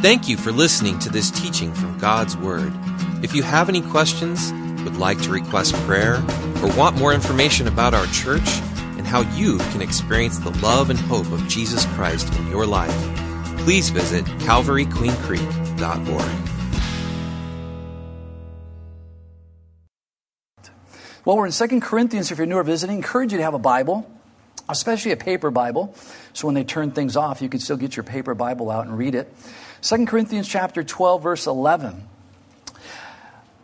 Thank you for listening to this teaching from God's Word. If you have any questions, would like to request prayer, or want more information about our church and how you can experience the love and hope of Jesus Christ in your life, please visit calvaryqueencreek.org. Well, we're in 2 Corinthians. If you're new or visiting, I encourage you to have a Bible, especially a paper Bible. So when they turn things off, you can still get your paper Bible out and read it. 2 Corinthians chapter 12, verse 11.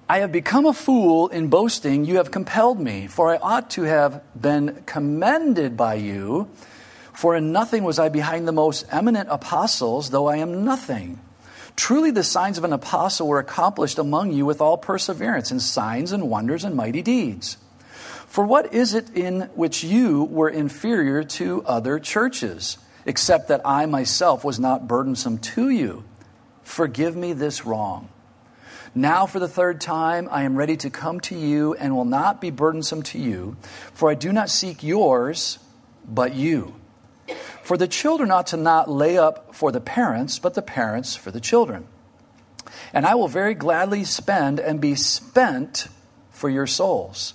I have become a fool in boasting. You have compelled me, for I ought to have been commended by you. For in nothing was I behind the most eminent apostles, though I am nothing. Truly, the signs of an apostle were accomplished among you with all perseverance, in signs and wonders and mighty deeds. For what is it in which you were inferior to other churches, except that I myself was not burdensome to you? Forgive me this wrong. Now, for the third time, I am ready to come to you and will not be burdensome to you, for I do not seek yours, but you. For the children ought to not lay up for the parents, but the parents for the children. And I will very gladly spend and be spent for your souls.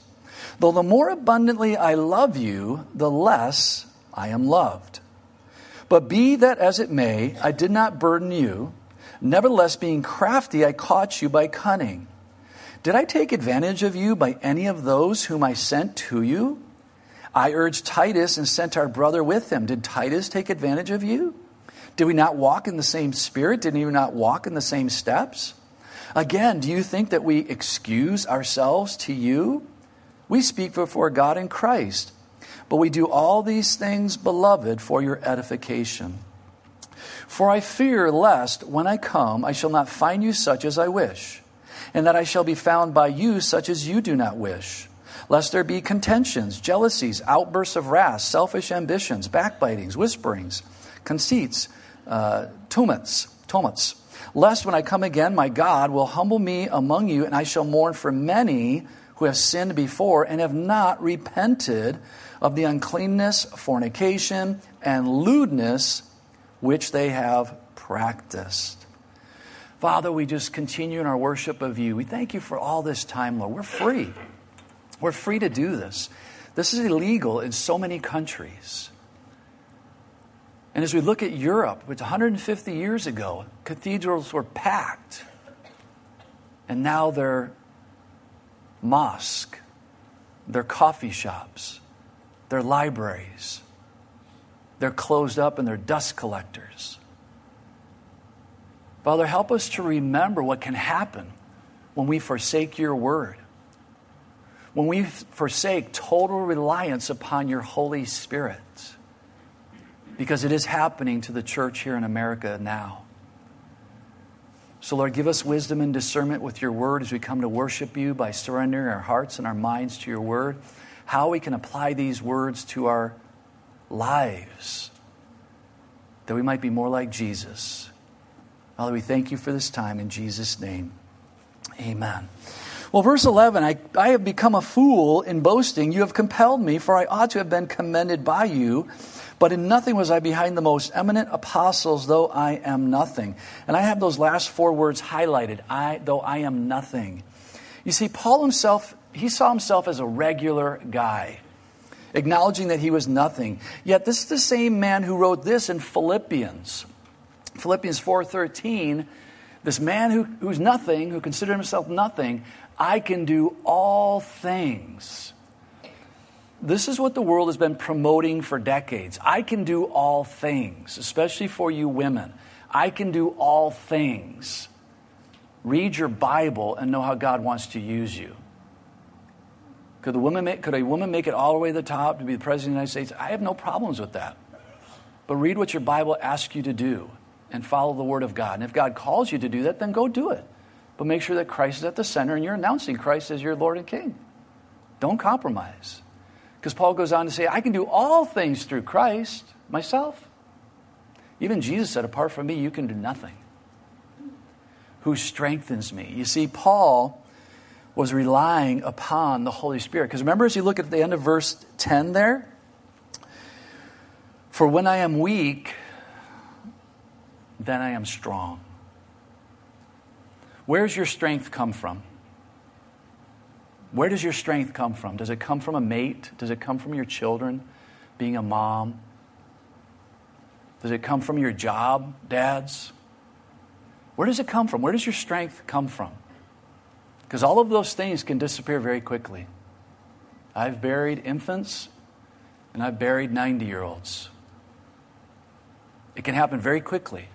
Though the more abundantly I love you, the less I am loved. But be that as it may, I did not burden you. Nevertheless, being crafty, I caught you by cunning. Did I take advantage of you by any of those whom I sent to you? I urged Titus and sent our brother with him. Did Titus take advantage of you? Did we not walk in the same spirit? Did we not walk in the same steps? Again, do you think that we excuse ourselves to you? We speak before God in Christ. But we do all these things, beloved, for your edification. For I fear lest, when I come, I shall not find you such as I wish, and that I shall be found by you such as you do not wish lest there be contentions, jealousies, outbursts of wrath, selfish ambitions, backbitings, whisperings, conceits, uh, tumults, tumults. Lest when I come again, my God will humble me among you, and I shall mourn for many who have sinned before and have not repented of the uncleanness, fornication, and lewdness which they have practiced. Father, we just continue in our worship of you. We thank you for all this time, Lord. We're free. We're free to do this. This is illegal in so many countries. And as we look at Europe, which 150 years ago, cathedrals were packed. And now they're mosque, they're coffee shops, they're libraries, they're closed up and they're dust collectors. Father, help us to remember what can happen when we forsake your word when we forsake total reliance upon your Holy Spirit, because it is happening to the church here in America now. So, Lord, give us wisdom and discernment with your word as we come to worship you by surrendering our hearts and our minds to your word, how we can apply these words to our lives, that we might be more like Jesus. Father, we thank you for this time in Jesus' name. Amen. Well, verse 11, I, I have become a fool in boasting. You have compelled me, for I ought to have been commended by you. But in nothing was I behind the most eminent apostles, though I am nothing. And I have those last four words highlighted I, though I am nothing. You see, Paul himself, he saw himself as a regular guy, acknowledging that he was nothing. Yet this is the same man who wrote this in Philippians. Philippians 4:13, this man who, who's nothing, who considered himself nothing, I can do all things. This is what the world has been promoting for decades. I can do all things, especially for you women. I can do all things. Read your Bible and know how God wants to use you. Could, the woman make, could a woman make it all the way to the top to be the President of the United States? I have no problems with that. But read what your Bible asks you to do and follow the Word of God. And if God calls you to do that, then go do it but make sure that Christ is at the center and you're announcing Christ as your Lord and King. Don't compromise. Because Paul goes on to say, I can do all things through Christ myself. Even Jesus said, Apart from me, you can do nothing. Who strengthens me? You see, Paul was relying upon the Holy Spirit. Because remember, as you look at the end of verse 10 there, for when I am weak, then I am strong. Where's your strength come from? Where does your strength come from? Does it come from a mate? Does it come from your children, being a mom? Does it come from your job, dads? Where does it come from? Where does your strength come from? Because all of those things can disappear very quickly. I've buried infants and I've buried 90 year olds. It can happen very quickly.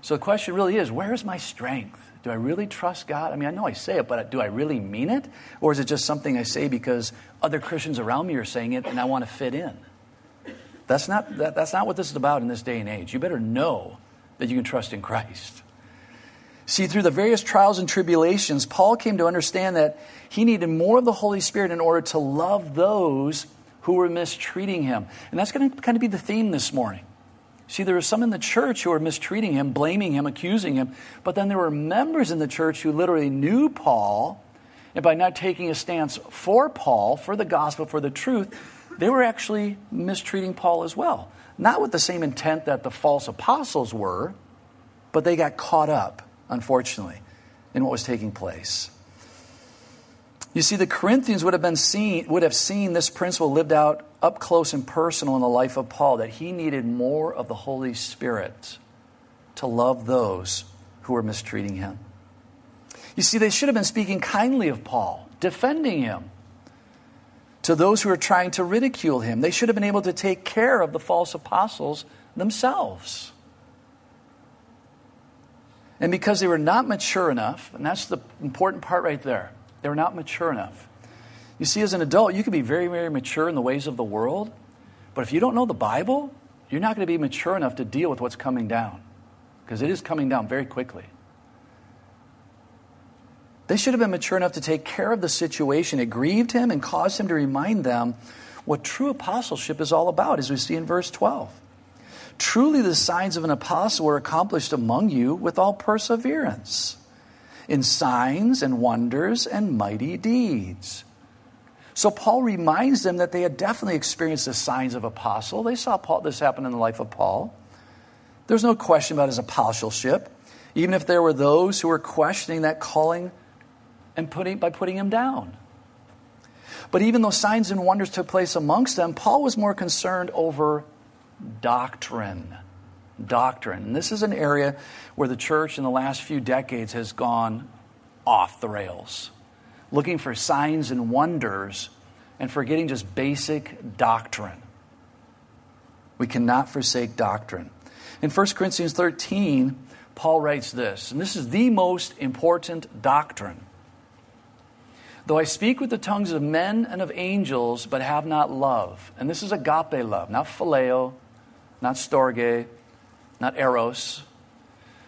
So the question really is where is my strength? Do I really trust God? I mean, I know I say it, but do I really mean it? Or is it just something I say because other Christians around me are saying it and I want to fit in? That's not, that, that's not what this is about in this day and age. You better know that you can trust in Christ. See, through the various trials and tribulations, Paul came to understand that he needed more of the Holy Spirit in order to love those who were mistreating him. And that's going to kind of be the theme this morning. See, there were some in the church who were mistreating him, blaming him, accusing him, but then there were members in the church who literally knew Paul, and by not taking a stance for Paul, for the gospel, for the truth, they were actually mistreating Paul as well. Not with the same intent that the false apostles were, but they got caught up, unfortunately, in what was taking place. You see, the Corinthians would have been seen, would have seen this principle lived out up close and personal in the life of Paul, that he needed more of the Holy Spirit to love those who were mistreating him. You see, they should have been speaking kindly of Paul, defending him. To those who were trying to ridicule him, they should have been able to take care of the false apostles themselves. And because they were not mature enough, and that's the important part right there, they were not mature enough. You see, as an adult, you can be very, very mature in the ways of the world, but if you don't know the Bible, you're not going to be mature enough to deal with what's coming down, because it is coming down very quickly. They should have been mature enough to take care of the situation. It grieved him and caused him to remind them what true apostleship is all about, as we see in verse 12. Truly, the signs of an apostle were accomplished among you with all perseverance in signs and wonders and mighty deeds. So Paul reminds them that they had definitely experienced the signs of apostle. They saw Paul, this happen in the life of Paul. There's no question about his apostleship, even if there were those who were questioning that calling and putting, by putting him down. But even though signs and wonders took place amongst them, Paul was more concerned over doctrine doctrine. And this is an area where the church in the last few decades has gone off the rails, looking for signs and wonders and forgetting just basic doctrine. We cannot forsake doctrine. In 1 Corinthians 13, Paul writes this, and this is the most important doctrine. Though I speak with the tongues of men and of angels, but have not love, and this is agape love, not phileo, not storge, not eros.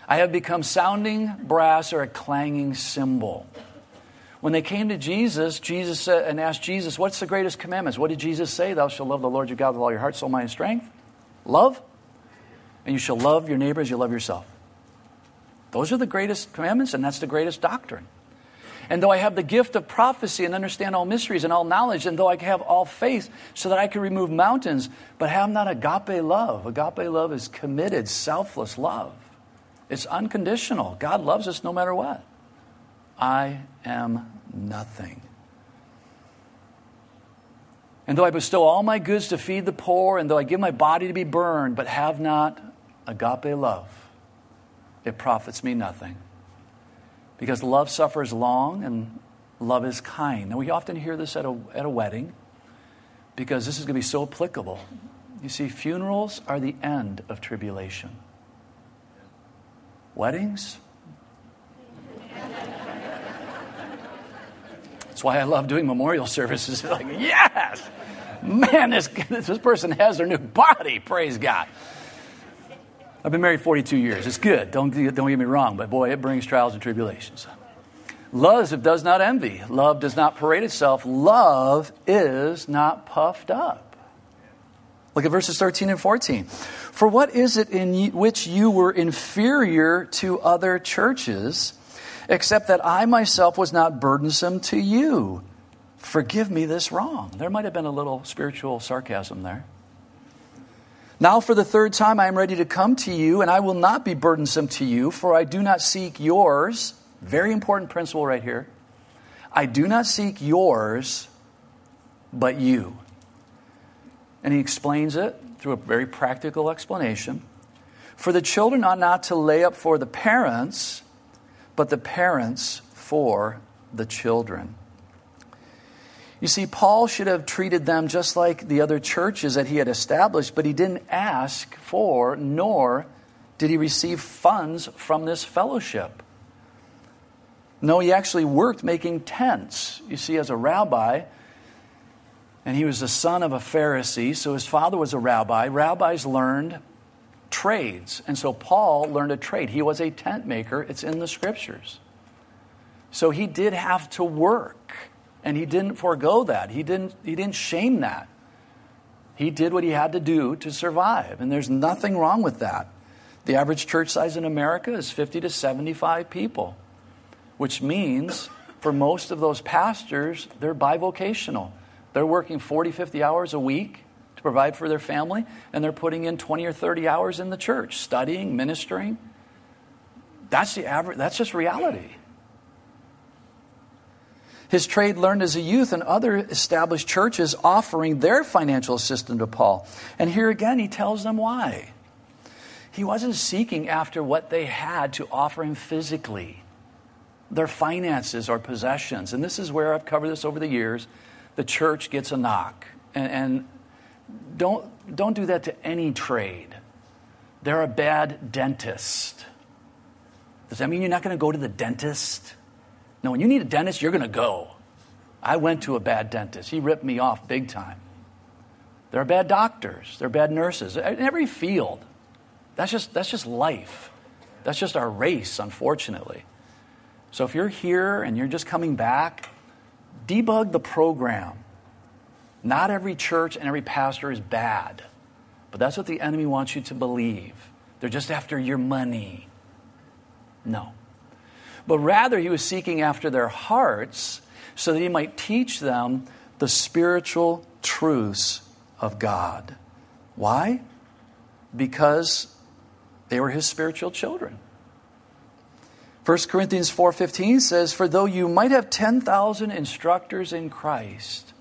I have become sounding brass or a clanging cymbal. When they came to Jesus, Jesus said, and asked Jesus, What's the greatest commandments? What did Jesus say? Thou shalt love the Lord your God with all your heart, soul, mind, and strength. Love. And you shall love your neighbor as you love yourself. Those are the greatest commandments, and that's the greatest doctrine. And though I have the gift of prophecy and understand all mysteries and all knowledge, and though I have all faith so that I can remove mountains, but have not agape love. Agape love is committed, selfless love. It's unconditional. God loves us no matter what. I am nothing. And though I bestow all my goods to feed the poor, and though I give my body to be burned, but have not agape love, it profits me nothing. Because love suffers long and love is kind. Now, we often hear this at a, at a wedding because this is going to be so applicable. You see, funerals are the end of tribulation. Weddings? That's why I love doing memorial services. like, yes! Man, this, this person has their new body, praise God. I've been married 42 years. It's good. Don't, don't get me wrong, but boy, it brings trials and tribulations. Love does not envy. Love does not parade itself. Love is not puffed up. Look at verses 13 and 14. For what is it in which you were inferior to other churches, except that I myself was not burdensome to you? Forgive me this wrong. There might have been a little spiritual sarcasm there. Now, for the third time, I am ready to come to you, and I will not be burdensome to you, for I do not seek yours, Very important principle right here. I do not seek yours, but you. And he explains it through a very practical explanation. For the children ought not to lay up for the parents, but the parents for the children. You see, Paul should have treated them just like the other churches that he had established, but he didn't ask for, nor did he receive funds from this fellowship. No, he actually worked making tents. You see, as a rabbi, and he was the son of a Pharisee, so his father was a rabbi. Rabbis learned trades, and so Paul learned a trade. He was a tent maker, it's in the scriptures. So he did have to work, and he didn't forego that. He didn't, he didn't shame that. He did what he had to do to survive, and there's nothing wrong with that. The average church size in America is 50 to 75 people, which means for most of those pastors, they're bivocational. They're working 40, 50 hours a week to provide for their family, and they're putting in 20 or 30 hours in the church, studying, ministering. That's the average, that's just reality. His trade learned as a youth, and other established churches offering their financial assistance to Paul. And here again, he tells them why. He wasn't seeking after what they had to offer him physically, their finances or possessions. And this is where I've covered this over the years. The church gets a knock. And, and don't, don't do that to any trade. They're a bad dentist. Does that mean you're not going to go to the dentist? No, when you need a dentist, you're going to go. I went to a bad dentist. He ripped me off big time. There are bad doctors, there are bad nurses in every field. That's just, that's just life. That's just our race, unfortunately. So if you're here and you're just coming back, debug the program. Not every church and every pastor is bad, but that's what the enemy wants you to believe. They're just after your money. No. But rather, he was seeking after their hearts so that he might teach them the spiritual truths of God. Why? Because they were his spiritual children. 1 Corinthians 4:15 says, "For though you might have 10,000 instructors in Christ,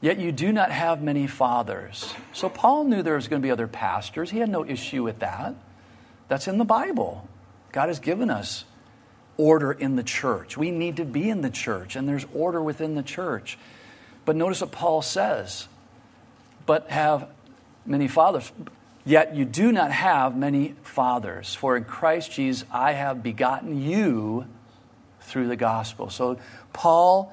yet you do not have many fathers." So Paul knew there was going to be other pastors. He had no issue with that. That's in the Bible. God has given us order in the church. We need to be in the church, and there's order within the church. But notice what Paul says, but have many fathers. Yet you do not have many fathers, for in Christ Jesus I have begotten you through the gospel. So Paul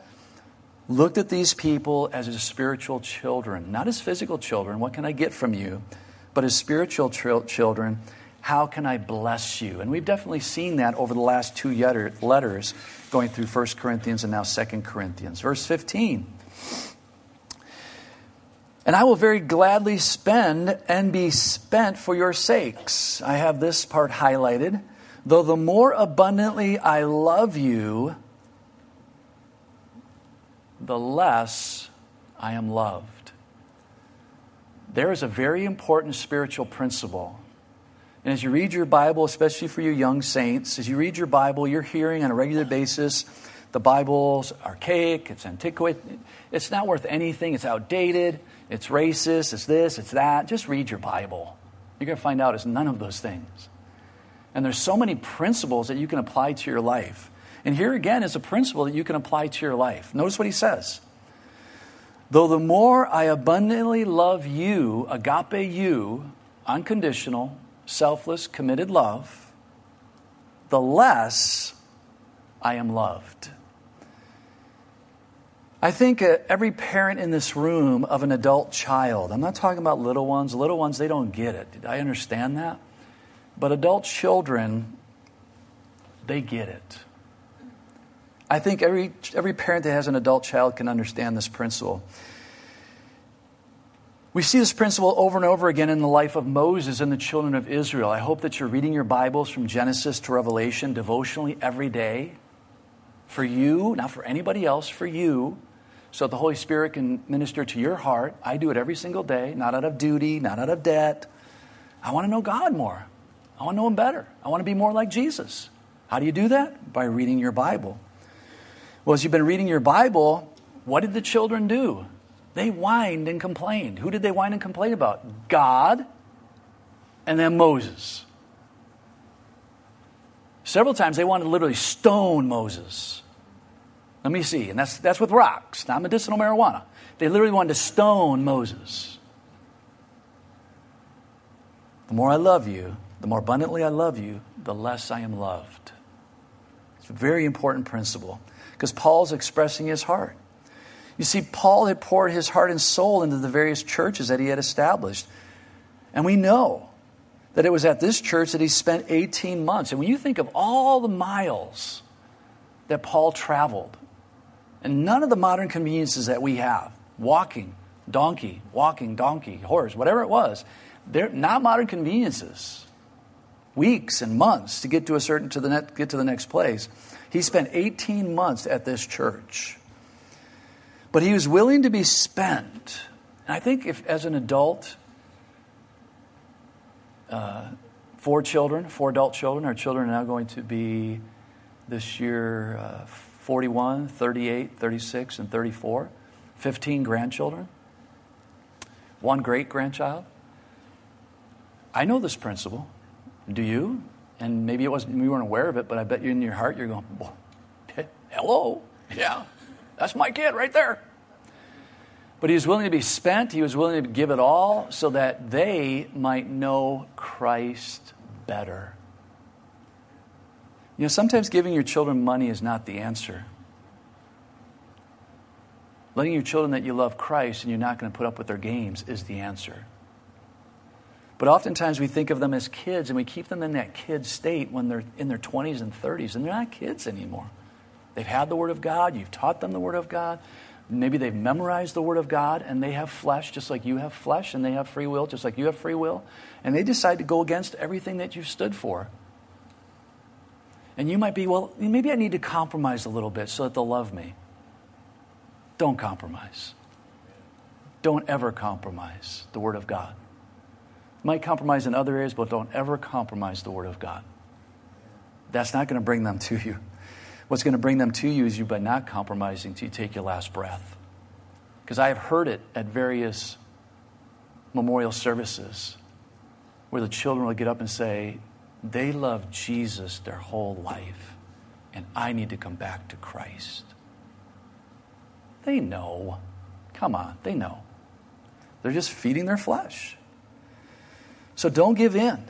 looked at these people as his spiritual children, not as physical children. What can I get from you? But as spiritual children. How can I bless you? And we've definitely seen that over the last two letters, going through 1 Corinthians and now 2 Corinthians. Verse 15. And I will very gladly spend and be spent for your sakes. I have this part highlighted. Though the more abundantly I love you, the less I am loved. There is a very important spiritual principle. And as you read your Bible, especially for you young saints, as you read your Bible, you're hearing on a regular basis the Bible's archaic, it's antiquated, it's not worth anything, it's outdated it's racist, it's this, it's that. Just read your Bible. You're going to find out it's none of those things. And there's so many principles that you can apply to your life. And here again is a principle that you can apply to your life. Notice what he says. Though the more I abundantly love you, agape you, unconditional, selfless, committed love, the less I am loved. I think uh, every parent in this room of an adult child, I'm not talking about little ones. Little ones, they don't get it. I understand that. But adult children, they get it. I think every, every parent that has an adult child can understand this principle. We see this principle over and over again in the life of Moses and the children of Israel. I hope that you're reading your Bibles from Genesis to Revelation devotionally every day. For you, not for anybody else, for you so the Holy Spirit can minister to your heart. I do it every single day, not out of duty, not out of debt. I want to know God more. I want to know Him better. I want to be more like Jesus. How do you do that? By reading your Bible. Well, as you've been reading your Bible, what did the children do? They whined and complained. Who did they whine and complain about? God and then Moses. Several times they wanted to literally stone Moses. Let me see. And that's, that's with rocks, not medicinal marijuana. They literally wanted to stone Moses. The more I love you, the more abundantly I love you, the less I am loved. It's a very important principle because Paul's expressing his heart. You see, Paul had poured his heart and soul into the various churches that he had established. And we know that it was at this church that he spent 18 months. And when you think of all the miles that Paul traveled, and none of the modern conveniences that we have walking, donkey, walking, donkey, horse, whatever it was they're not modern conveniences. Weeks and months to get to a certain to the get to the next place. He spent 18 months at this church. But he was willing to be spent. And I think if as an adult, uh, four children, four adult children, our children are now going to be this year uh, 41, 38, 36, and 34. 15 grandchildren, one great grandchild. I know this principle. Do you? And maybe it wasn't, you weren't aware of it, but I bet you in your heart you're going, hello, yeah, that's my kid right there. But he was willing to be spent, he was willing to give it all so that they might know Christ better. You know, sometimes giving your children money is not the answer. Letting your children that you love Christ and you're not going to put up with their games is the answer. But oftentimes we think of them as kids and we keep them in that kid state when they're in their 20s and 30s, and they're not kids anymore. They've had the Word of God, you've taught them the Word of God. Maybe they've memorized the Word of God and they have flesh just like you have flesh, and they have free will just like you have free will. And they decide to go against everything that you've stood for. And you might be, well, maybe I need to compromise a little bit so that they'll love me. Don't compromise. Don't ever compromise the Word of God might compromise in other areas, but don't ever compromise the Word of God. That's not going to bring them to you. What's going to bring them to you is you by not compromising till you take your last breath. Because I have heard it at various memorial services where the children will get up and say, they love Jesus their whole life, and I need to come back to Christ. They know. Come on, they know. They're just feeding their flesh. So don't give in.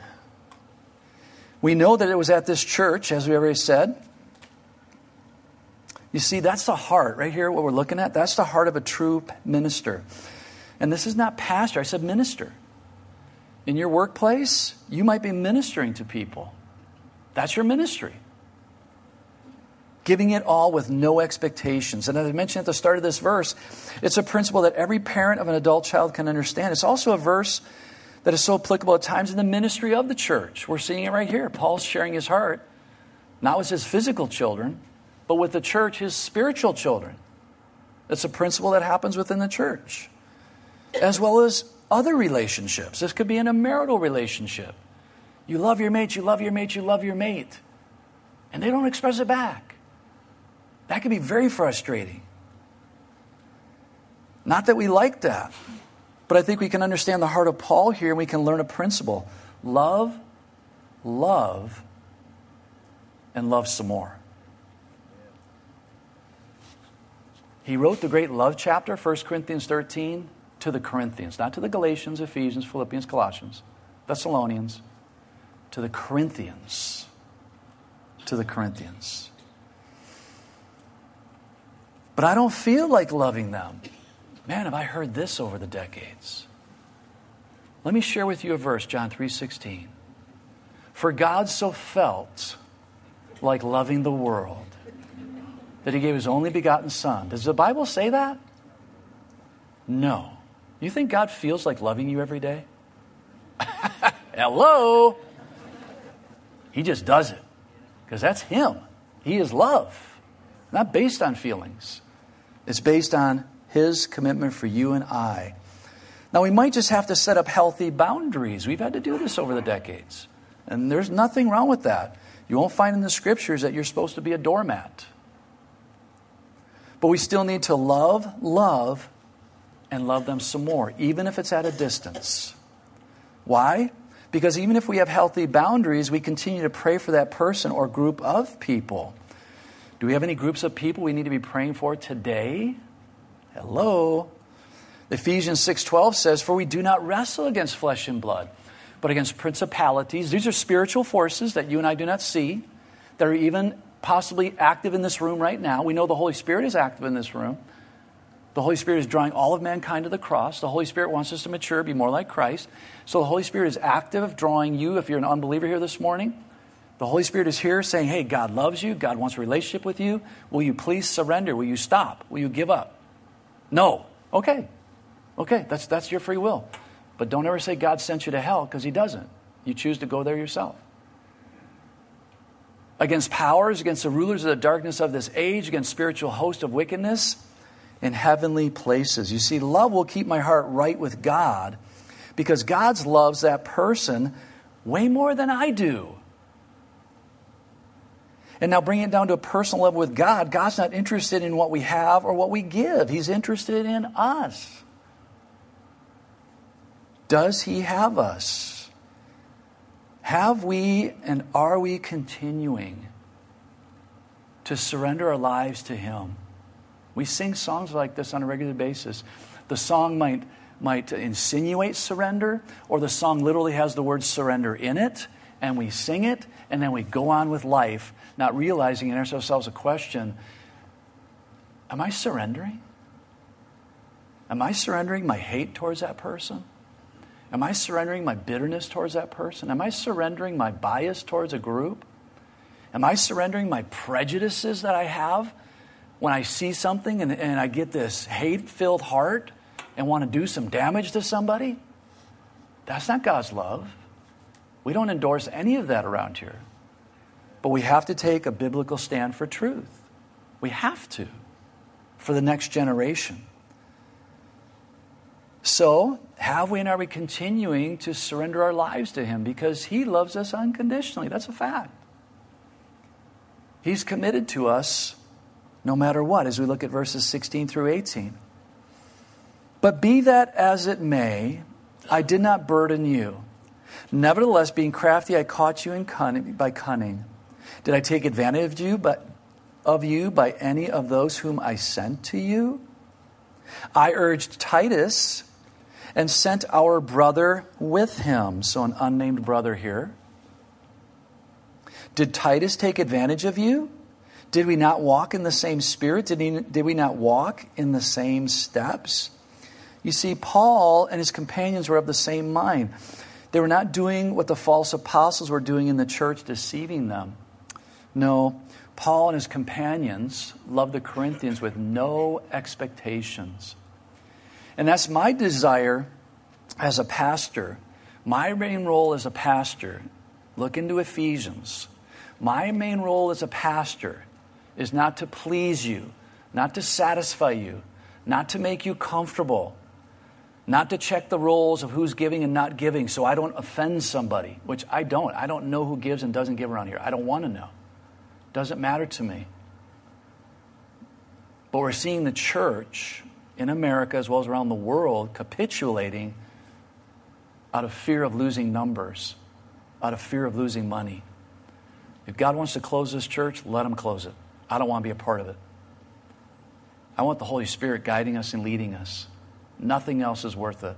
We know that it was at this church, as we already said. You see, that's the heart right here, what we're looking at. That's the heart of a true minister. And this is not pastor, I said minister. In your workplace, you might be ministering to people. That's your ministry. Giving it all with no expectations. And as I mentioned at the start of this verse, it's a principle that every parent of an adult child can understand. It's also a verse that is so applicable at times in the ministry of the church. We're seeing it right here. Paul's sharing his heart, not with his physical children, but with the church, his spiritual children. It's a principle that happens within the church, as well as other relationships. This could be in a marital relationship. You love your mate, you love your mate, you love your mate, and they don't express it back. That can be very frustrating. Not that we like that, but I think we can understand the heart of Paul here and we can learn a principle love, love, and love some more. He wrote the great love chapter, 1 Corinthians 13, to the Corinthians, not to the Galatians, Ephesians, Philippians, Colossians, Thessalonians, to the Corinthians. To the Corinthians. But I don't feel like loving them. Man, have I heard this over the decades. Let me share with you a verse, John 3:16. For God so felt like loving the world that he gave his only begotten son. Does the Bible say that? No. You think God feels like loving you every day? Hello. He just does it because that's him. He is love. Not based on feelings. It's based on his commitment for you and I. Now, we might just have to set up healthy boundaries. We've had to do this over the decades. And there's nothing wrong with that. You won't find in the scriptures that you're supposed to be a doormat. But we still need to love, love, and love them some more, even if it's at a distance. Why? Because even if we have healthy boundaries, we continue to pray for that person or group of people. Do we have any groups of people we need to be praying for today? Hello. Ephesians 6:12 says, "For we do not wrestle against flesh and blood, but against principalities." These are spiritual forces that you and I do not see, that are even possibly active in this room right now. We know the Holy Spirit is active in this room. The Holy Spirit is drawing all of mankind to the cross. The Holy Spirit wants us to mature, be more like Christ. So the Holy Spirit is active, drawing you. If you're an unbeliever here this morning, the Holy Spirit is here saying, Hey, God loves you. God wants a relationship with you. Will you please surrender? Will you stop? Will you give up? No. Okay. Okay, that's, that's your free will. But don't ever say God sent you to hell because He doesn't. You choose to go there yourself. Against powers, against the rulers of the darkness of this age, against spiritual host of wickedness in heavenly places. You see, love will keep my heart right with God because God loves that person way more than I do. And now bring it down to a personal level with God. God's not interested in what we have or what we give, He's interested in us. Does He have us? Have we and are we continuing to surrender our lives to Him? We sing songs like this on a regular basis. The song might, might insinuate surrender, or the song literally has the word surrender in it, and we sing it, and then we go on with life, not realizing ask ourselves a question Am I surrendering? Am I surrendering my hate towards that person? Am I surrendering my bitterness towards that person? Am I surrendering my bias towards a group? Am I surrendering my prejudices that I have when I see something and, and I get this hate filled heart and want to do some damage to somebody? That's not God's love. We don't endorse any of that around here. But we have to take a biblical stand for truth. We have to for the next generation. So, have we and are we continuing to surrender our lives to Him? Because He loves us unconditionally. That's a fact. He's committed to us no matter what, as we look at verses 16 through 18. But be that as it may, I did not burden you. Nevertheless, being crafty, I caught you in cunning, by cunning. Did I take advantage of you, but of you by any of those whom I sent to you? I urged Titus and sent our brother with him. So, an unnamed brother here. Did Titus take advantage of you? Did we not walk in the same spirit? Did, he, did we not walk in the same steps? You see, Paul and his companions were of the same mind. They were not doing what the false apostles were doing in the church, deceiving them. No, Paul and his companions loved the Corinthians with no expectations. And that's my desire as a pastor. My main role as a pastor, look into Ephesians. My main role as a pastor is not to please you, not to satisfy you, not to make you comfortable, not to check the rolls of who's giving and not giving so I don't offend somebody, which I don't. I don't know who gives and doesn't give around here. I don't want to know. Doesn't matter to me. But we're seeing the church in America as well as around the world capitulating out of fear of losing numbers, out of fear of losing money. If God wants to close this church, let Him close it. I don't want to be a part of it. I want the Holy Spirit guiding us and leading us. Nothing else is worth it.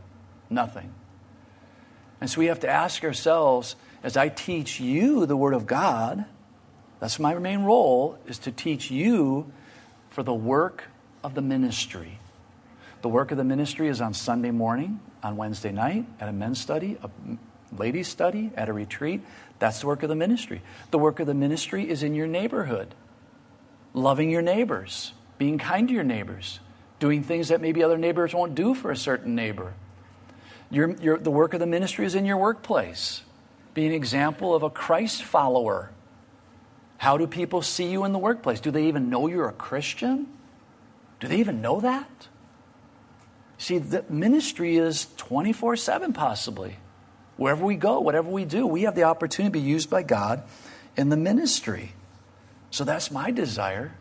Nothing. And so we have to ask ourselves as I teach you the Word of God, that's my main role, is to teach you for the work of the ministry. The work of the ministry is on Sunday morning, on Wednesday night, at a men's study, a ladies' study, at a retreat. That's the work of the ministry. The work of the ministry is in your neighborhood loving your neighbors, being kind to your neighbors, doing things that maybe other neighbors won't do for a certain neighbor. Your, your, the work of the ministry is in your workplace. Be an example of a Christ follower. How do people see you in the workplace? Do they even know you're a Christian? Do they even know that? See, the ministry is 24 7 possibly. Wherever we go, whatever we do, we have the opportunity to be used by God in the ministry. So that's my desire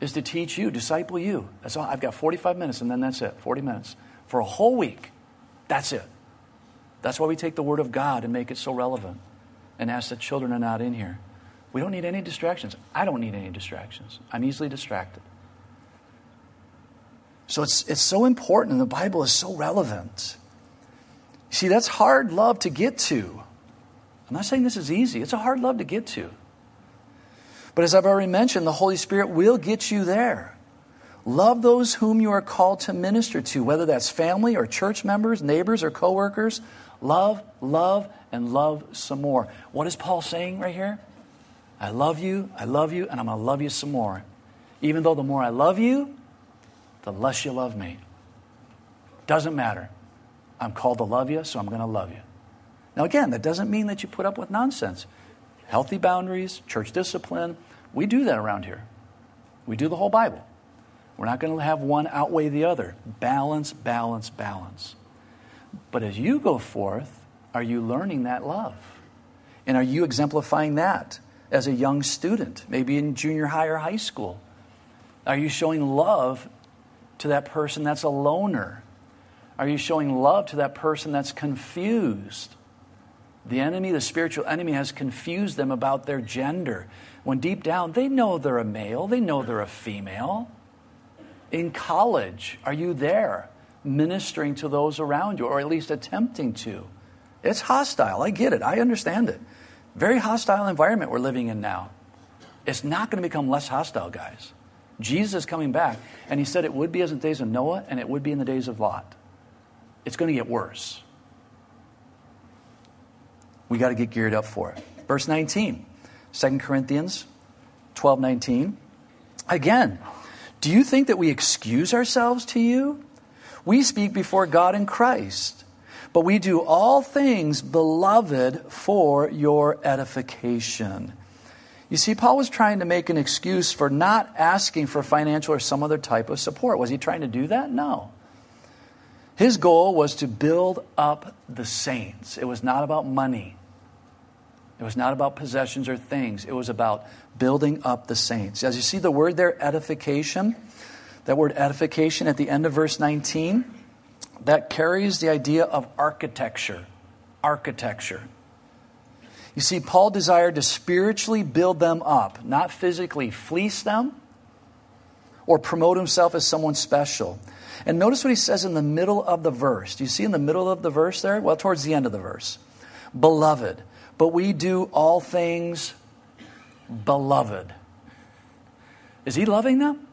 is to teach you, disciple you. That's all. I've got 45 minutes and then that's it. 40 minutes for a whole week. That's it. That's why we take the word of God and make it so relevant and ask that children are not in here. We don't need any distractions. I don't need any distractions. I'm easily distracted. So it's, it's so important, and the Bible is so relevant. See, that's hard love to get to. I'm not saying this is easy, it's a hard love to get to. But as I've already mentioned, the Holy Spirit will get you there. Love those whom you are called to minister to, whether that's family or church members, neighbors or coworkers. Love, love, and love some more. What is Paul saying right here? I love you, I love you, and I'm going to love you some more. Even though the more I love you, the less you love me. Doesn't matter. I'm called to love you, so I'm going to love you. Now, again, that doesn't mean that you put up with nonsense. Healthy boundaries, church discipline, we do that around here. We do the whole Bible. We're not going to have one outweigh the other. Balance, balance, balance. But as you go forth, are you learning that love? And are you exemplifying that as a young student, maybe in junior high or high school? Are you showing love to that person that's a loner? Are you showing love to that person that's confused? The enemy, the spiritual enemy, has confused them about their gender. When deep down, they know they're a male, they know they're a female. In college, are you there ministering to those around you, or at least attempting to? It's hostile. I get it. I understand it. Very hostile environment we're living in now. It's not going to become less hostile, guys. Jesus is coming back, and he said it would be as in the days of Noah, and it would be in the days of Lot. It's going to get worse. We got to get geared up for it. Verse 19, 2 Corinthians 12 19. Again, do you think that we excuse ourselves to you? We speak before God in Christ, but we do all things, beloved, for your edification. You see, Paul was trying to make an excuse for not asking for financial or some other type of support. Was he trying to do that? No. His goal was to build up the saints. It was not about money, it was not about possessions or things. It was about building up the saints. As you see the word there, edification, that word edification at the end of verse 19, that carries the idea of architecture. Architecture. You see, Paul desired to spiritually build them up, not physically fleece them or promote himself as someone special. And notice what he says in the middle of the verse. Do you see in the middle of the verse there? Well, towards the end of the verse. Beloved, but we do all things beloved. Is he loving them?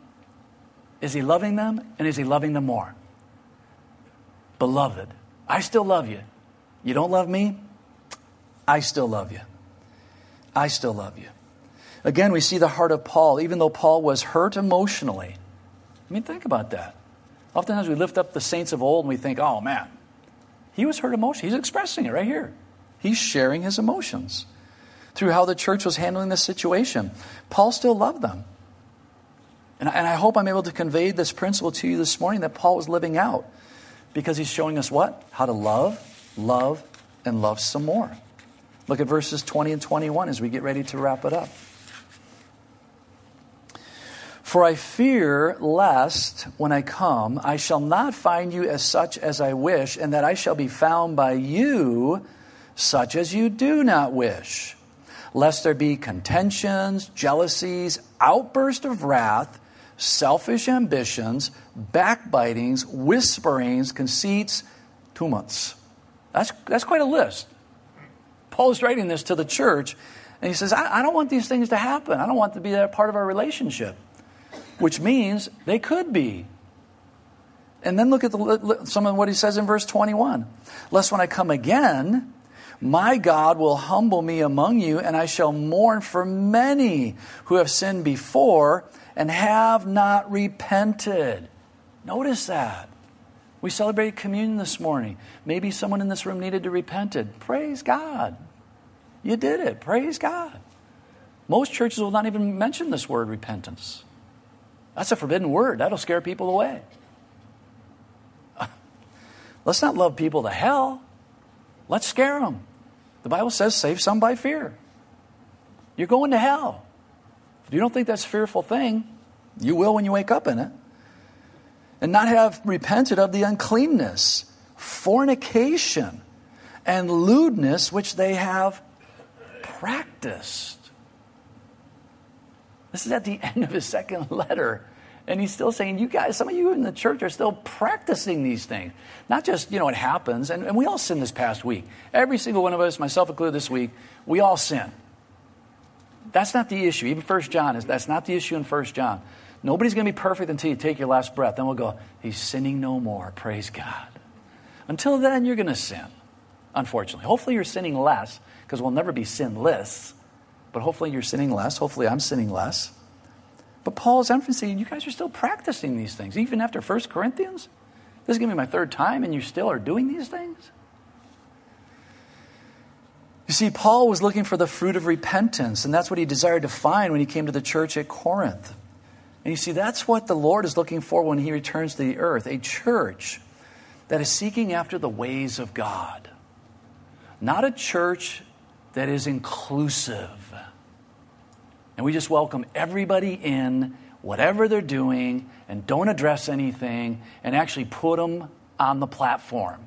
Is he loving them? And is he loving them more? Beloved, I still love you. You don't love me? I still love you. I still love you. Again, we see the heart of Paul, even though Paul was hurt emotionally. I mean, think about that. Oftentimes we lift up the saints of old and we think, oh man, he was hurt emotionally. He's expressing it right here. He's sharing his emotions through how the church was handling this situation. Paul still loved them. And and I hope I'm able to convey this principle to you this morning that Paul was living out because he's showing us what? How to love, love, and love some more. Look at verses 20 and 21 as we get ready to wrap it up. For I fear lest, when I come, I shall not find you as such as I wish, and that I shall be found by you such as you do not wish. Lest there be contentions, jealousies, outburst of wrath, selfish ambitions, backbitings, whisperings, conceits, tumults. That's, that's quite a list. Paul is writing this to the church, and he says, I, I don't want these things to happen. I don't want to be a part of our relationship, which means they could be. And then look at the, some of what he says in verse 21 Lest when I come again, my God will humble me among you, and I shall mourn for many who have sinned before and have not repented. Notice that. We celebrated communion this morning. Maybe someone in this room needed to repent. Praise God. You did it. Praise God. Most churches will not even mention this word repentance. That's a forbidden word. That'll scare people away. Let's not love people to hell. Let's scare them. The Bible says save some by fear. you're going to hell. If you don't think that's a fearful thing, you will when you wake up in it. And not have repented of the uncleanness, fornication, and lewdness which they have practiced. This is at the end of his second letter. And he's still saying, you guys, some of you in the church are still practicing these things. Not just, you know, it happens. And, and we all sin this past week. Every single one of us, myself included this week, we all sin. That's not the issue. Even First John is that's not the issue in First John. Nobody's going to be perfect until you take your last breath. Then we'll go, he's sinning no more. Praise God. Until then, you're going to sin, unfortunately. Hopefully, you're sinning less because we'll never be sinless. But hopefully, you're sinning less. Hopefully, I'm sinning less. But Paul's emphasizing you guys are still practicing these things, even after 1 Corinthians. This is going to be my third time, and you still are doing these things? You see, Paul was looking for the fruit of repentance, and that's what he desired to find when he came to the church at Corinth. And you see, that's what the Lord is looking for when he returns to the earth a church that is seeking after the ways of God, not a church that is inclusive. And we just welcome everybody in, whatever they're doing, and don't address anything, and actually put them on the platform.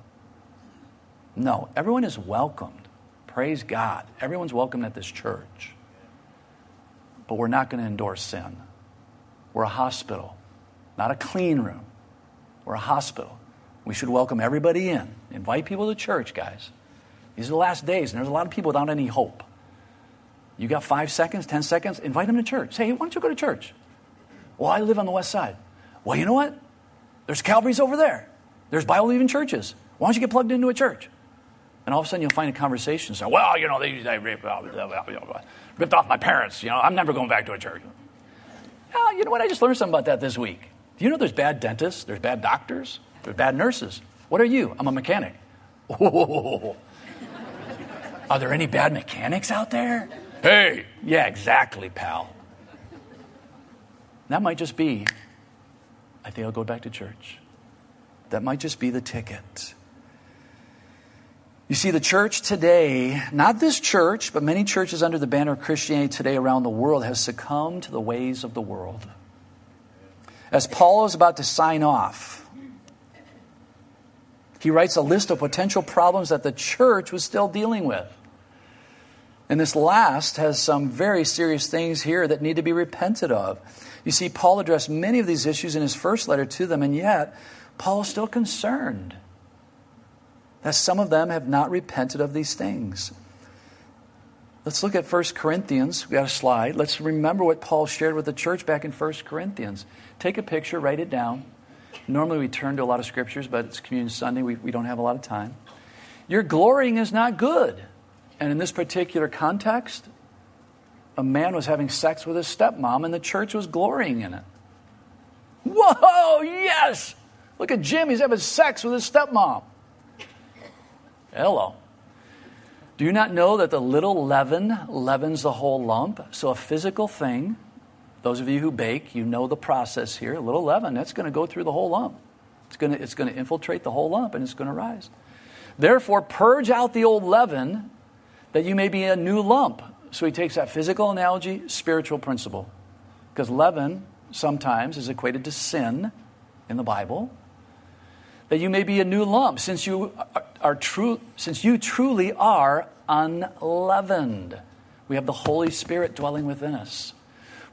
No, everyone is welcomed. Praise God. Everyone's welcome at this church. But we're not going to endorse sin. We're a hospital, not a clean room. We're a hospital. We should welcome everybody in. Invite people to church, guys. These are the last days, and there's a lot of people without any hope. You got five seconds, ten seconds, invite them to church. Say, hey, why don't you go to church? Well, I live on the west side. Well, you know what? There's Calvary's over there. There's Bible believing churches. Why don't you get plugged into a church? And all of a sudden you'll find a conversation. So, well, you know, they, they ripped, off my parents. You know, I'm never going back to a church. Oh, you know what? I just learned something about that this week. Do you know there's bad dentists, there's bad doctors, there's bad nurses? What are you? I'm a mechanic. Oh. Are there any bad mechanics out there? Hey, yeah, exactly, pal. That might just be, I think I'll go back to church. That might just be the ticket. You see, the church today, not this church, but many churches under the banner of Christianity today around the world, has succumbed to the ways of the world. As Paul is about to sign off, he writes a list of potential problems that the church was still dealing with. And this last has some very serious things here that need to be repented of. You see, Paul addressed many of these issues in his first letter to them, and yet Paul is still concerned that some of them have not repented of these things. Let's look at 1 Corinthians. We got a slide. Let's remember what Paul shared with the church back in 1 Corinthians. Take a picture, write it down. Normally we turn to a lot of scriptures, but it's Communion Sunday. We, we don't have a lot of time. Your glorying is not good. And in this particular context, a man was having sex with his stepmom, and the church was glorying in it. Whoa, yes! Look at Jim, he's having sex with his stepmom. Hello. Do you not know that the little leaven leavens the whole lump? So, a physical thing, those of you who bake, you know the process here. A little leaven, that's going to go through the whole lump. It's going to, it's going to infiltrate the whole lump and it's going to rise. Therefore, purge out the old leaven that you may be a new lump. So, he takes that physical analogy, spiritual principle. Because leaven sometimes is equated to sin in the Bible that you may be a new lump, since you are true, since you truly are unleavened. We have the Holy Spirit dwelling within us.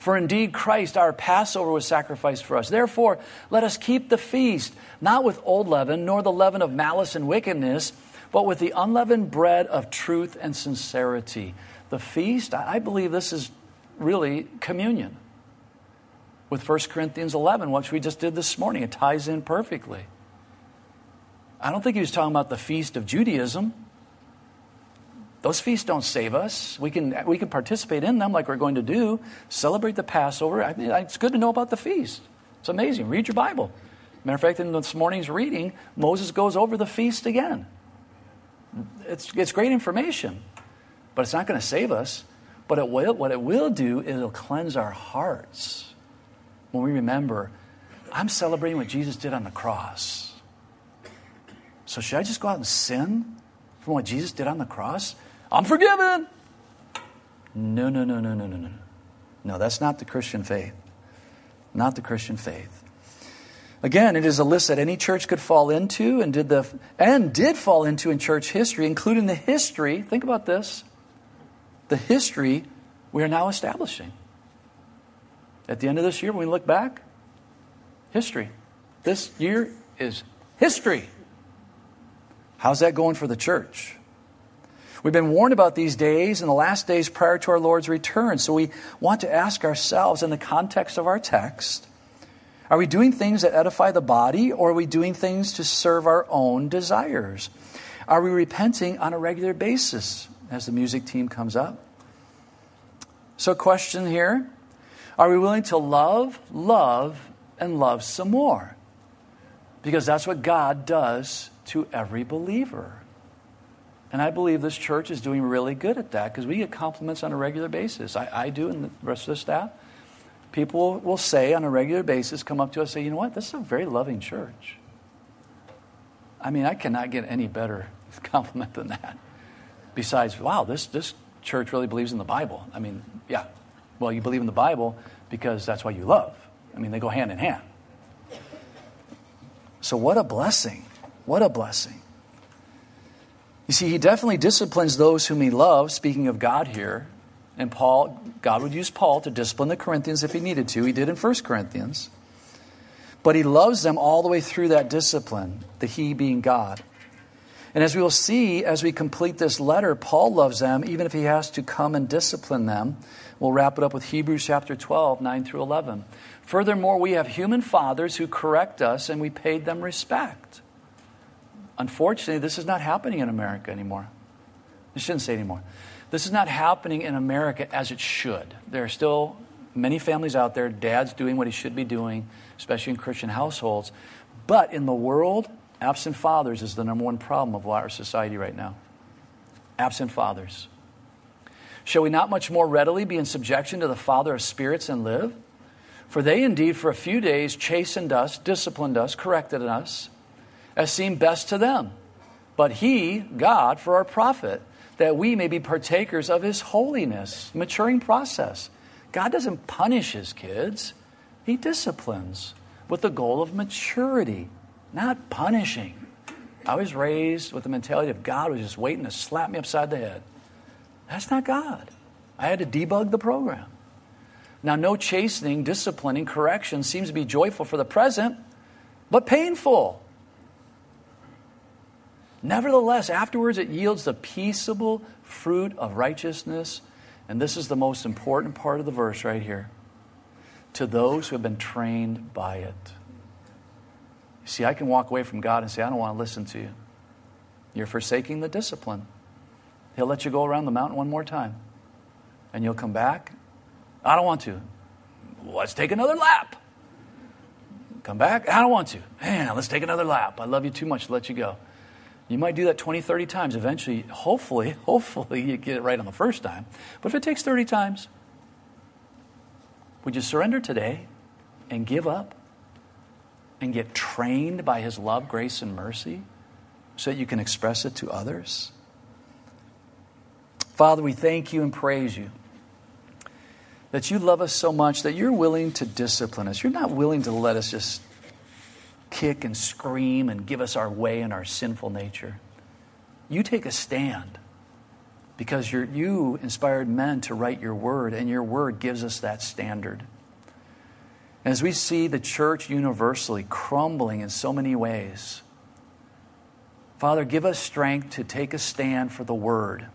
For indeed Christ, our Passover, was sacrificed for us. Therefore, let us keep the feast, not with old leaven, nor the leaven of malice and wickedness, but with the unleavened bread of truth and sincerity. The feast, I believe this is really communion with 1 Corinthians 11, which we just did this morning. It ties in perfectly. I don't think he was talking about the feast of Judaism. Those feasts don't save us. We can, we can participate in them like we're going to do, celebrate the Passover. I mean, it's good to know about the feast. It's amazing. Read your Bible. Matter of fact, in this morning's reading, Moses goes over the feast again. It's, it's great information, but it's not going to save us. But it will, what it will do is it'll cleanse our hearts when we remember, I'm celebrating what Jesus did on the cross. So should I just go out and sin from what Jesus did on the cross? I'm forgiven. No, no, no, no, no, no, no. No, that's not the Christian faith. Not the Christian faith. Again, it is a list that any church could fall into and did the and did fall into in church history, including the history. Think about this. The history we are now establishing. At the end of this year, when we look back, history. This year is history. How's that going for the church? We've been warned about these days and the last days prior to our Lord's return. So we want to ask ourselves, in the context of our text, are we doing things that edify the body or are we doing things to serve our own desires? Are we repenting on a regular basis as the music team comes up? So, question here Are we willing to love, love, and love some more? Because that's what God does to every believer. And I believe this church is doing really good at that because we get compliments on a regular basis. I, I, do, and the rest of the staff. People will say on a regular basis, come up to us say, you know what, this is a very loving church. I mean, I cannot get any better compliment than that. Besides, wow, this, this church really believes in the Bible. I mean, yeah, well, you believe in the Bible because that's why you love. I mean, they go hand in hand. So, what a blessing. What a blessing. You see, he definitely disciplines those whom he loves, speaking of God here. And Paul, God would use Paul to discipline the Corinthians if he needed to. He did in 1 Corinthians. But he loves them all the way through that discipline, the he being God. And as we will see as we complete this letter, Paul loves them even if he has to come and discipline them. We'll wrap it up with Hebrews chapter 12, 9 through 11. Furthermore, we have human fathers who correct us and we paid them respect. Unfortunately, this is not happening in America anymore. I shouldn't say anymore. This is not happening in America as it should. There are still many families out there, dads doing what he should be doing, especially in Christian households. But in the world, absent fathers is the number one problem of our society right now. Absent fathers. Shall we not much more readily be in subjection to the Father of spirits and live? For they indeed for a few days chastened us, disciplined us, corrected us as seemed best to them. But He, God, for our profit, that we may be partakers of His holiness, maturing process. God doesn't punish His kids, He disciplines with the goal of maturity, not punishing. I was raised with the mentality of God was just waiting to slap me upside the head. That's not God. I had to debug the program. Now, no chastening, disciplining, correction seems to be joyful for the present, but painful. Nevertheless, afterwards it yields the peaceable fruit of righteousness. And this is the most important part of the verse right here to those who have been trained by it. See, I can walk away from God and say, I don't want to listen to you. You're forsaking the discipline. He'll let you go around the mountain one more time. And you'll come back. I don't want to. Let's take another lap. Come back. I don't want to. Man, let's take another lap. I love you too much to let you go. You might do that 20, 30 times. Eventually, hopefully, hopefully you get it right on the first time. But if it takes 30 times, would you surrender today and give up and get trained by His love, grace, and mercy so that you can express it to others? Father, we thank you and praise you that you love us so much that you're willing to discipline us. You're not willing to let us just kick and scream and give us our way in our sinful nature. You take a stand because you inspired men to write your word, and your word gives us that standard. As we see the church universally crumbling in so many ways, Father, give us strength to take a stand for the word,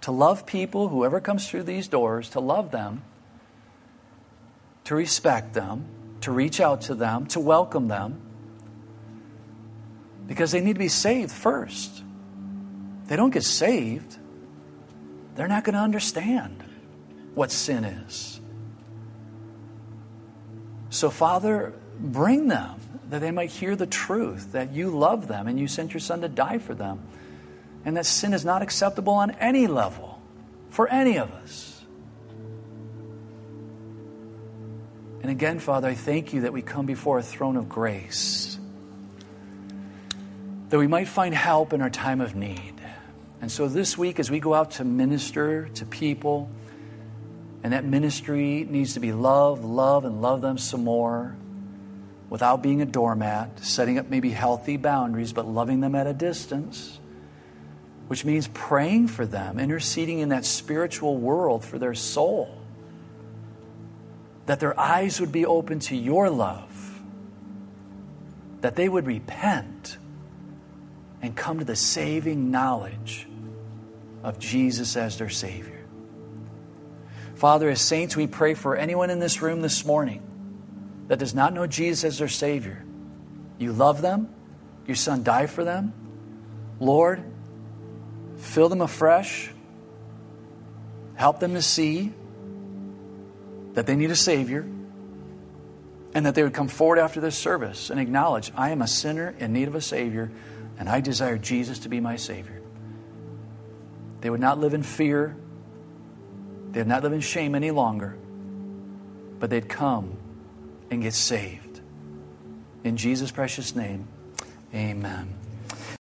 to love people, whoever comes through these doors, to love them, to respect them, to reach out to them, to welcome them, because they need to be saved first. They don't get saved, they're not going to understand what sin is. So, Father, bring them that they might hear the truth that you love them and you sent your Son to die for them, and that sin is not acceptable on any level for any of us. And again, Father, I thank you that we come before a throne of grace, that we might find help in our time of need. And so this week, as we go out to minister to people, and that ministry needs to be love, love, and love them some more without being a doormat, setting up maybe healthy boundaries, but loving them at a distance, which means praying for them, interceding in that spiritual world for their soul, that their eyes would be open to your love, that they would repent and come to the saving knowledge of Jesus as their Savior. Father, as saints, we pray for anyone in this room this morning that does not know Jesus as their Savior. You love them, your Son died for them. Lord, fill them afresh, help them to see that they need a Savior, and that they would come forward after this service and acknowledge, I am a sinner in need of a Savior, and I desire Jesus to be my Savior. They would not live in fear, they would not live in shame any longer, but they'd come and get saved. In Jesus' precious name, amen.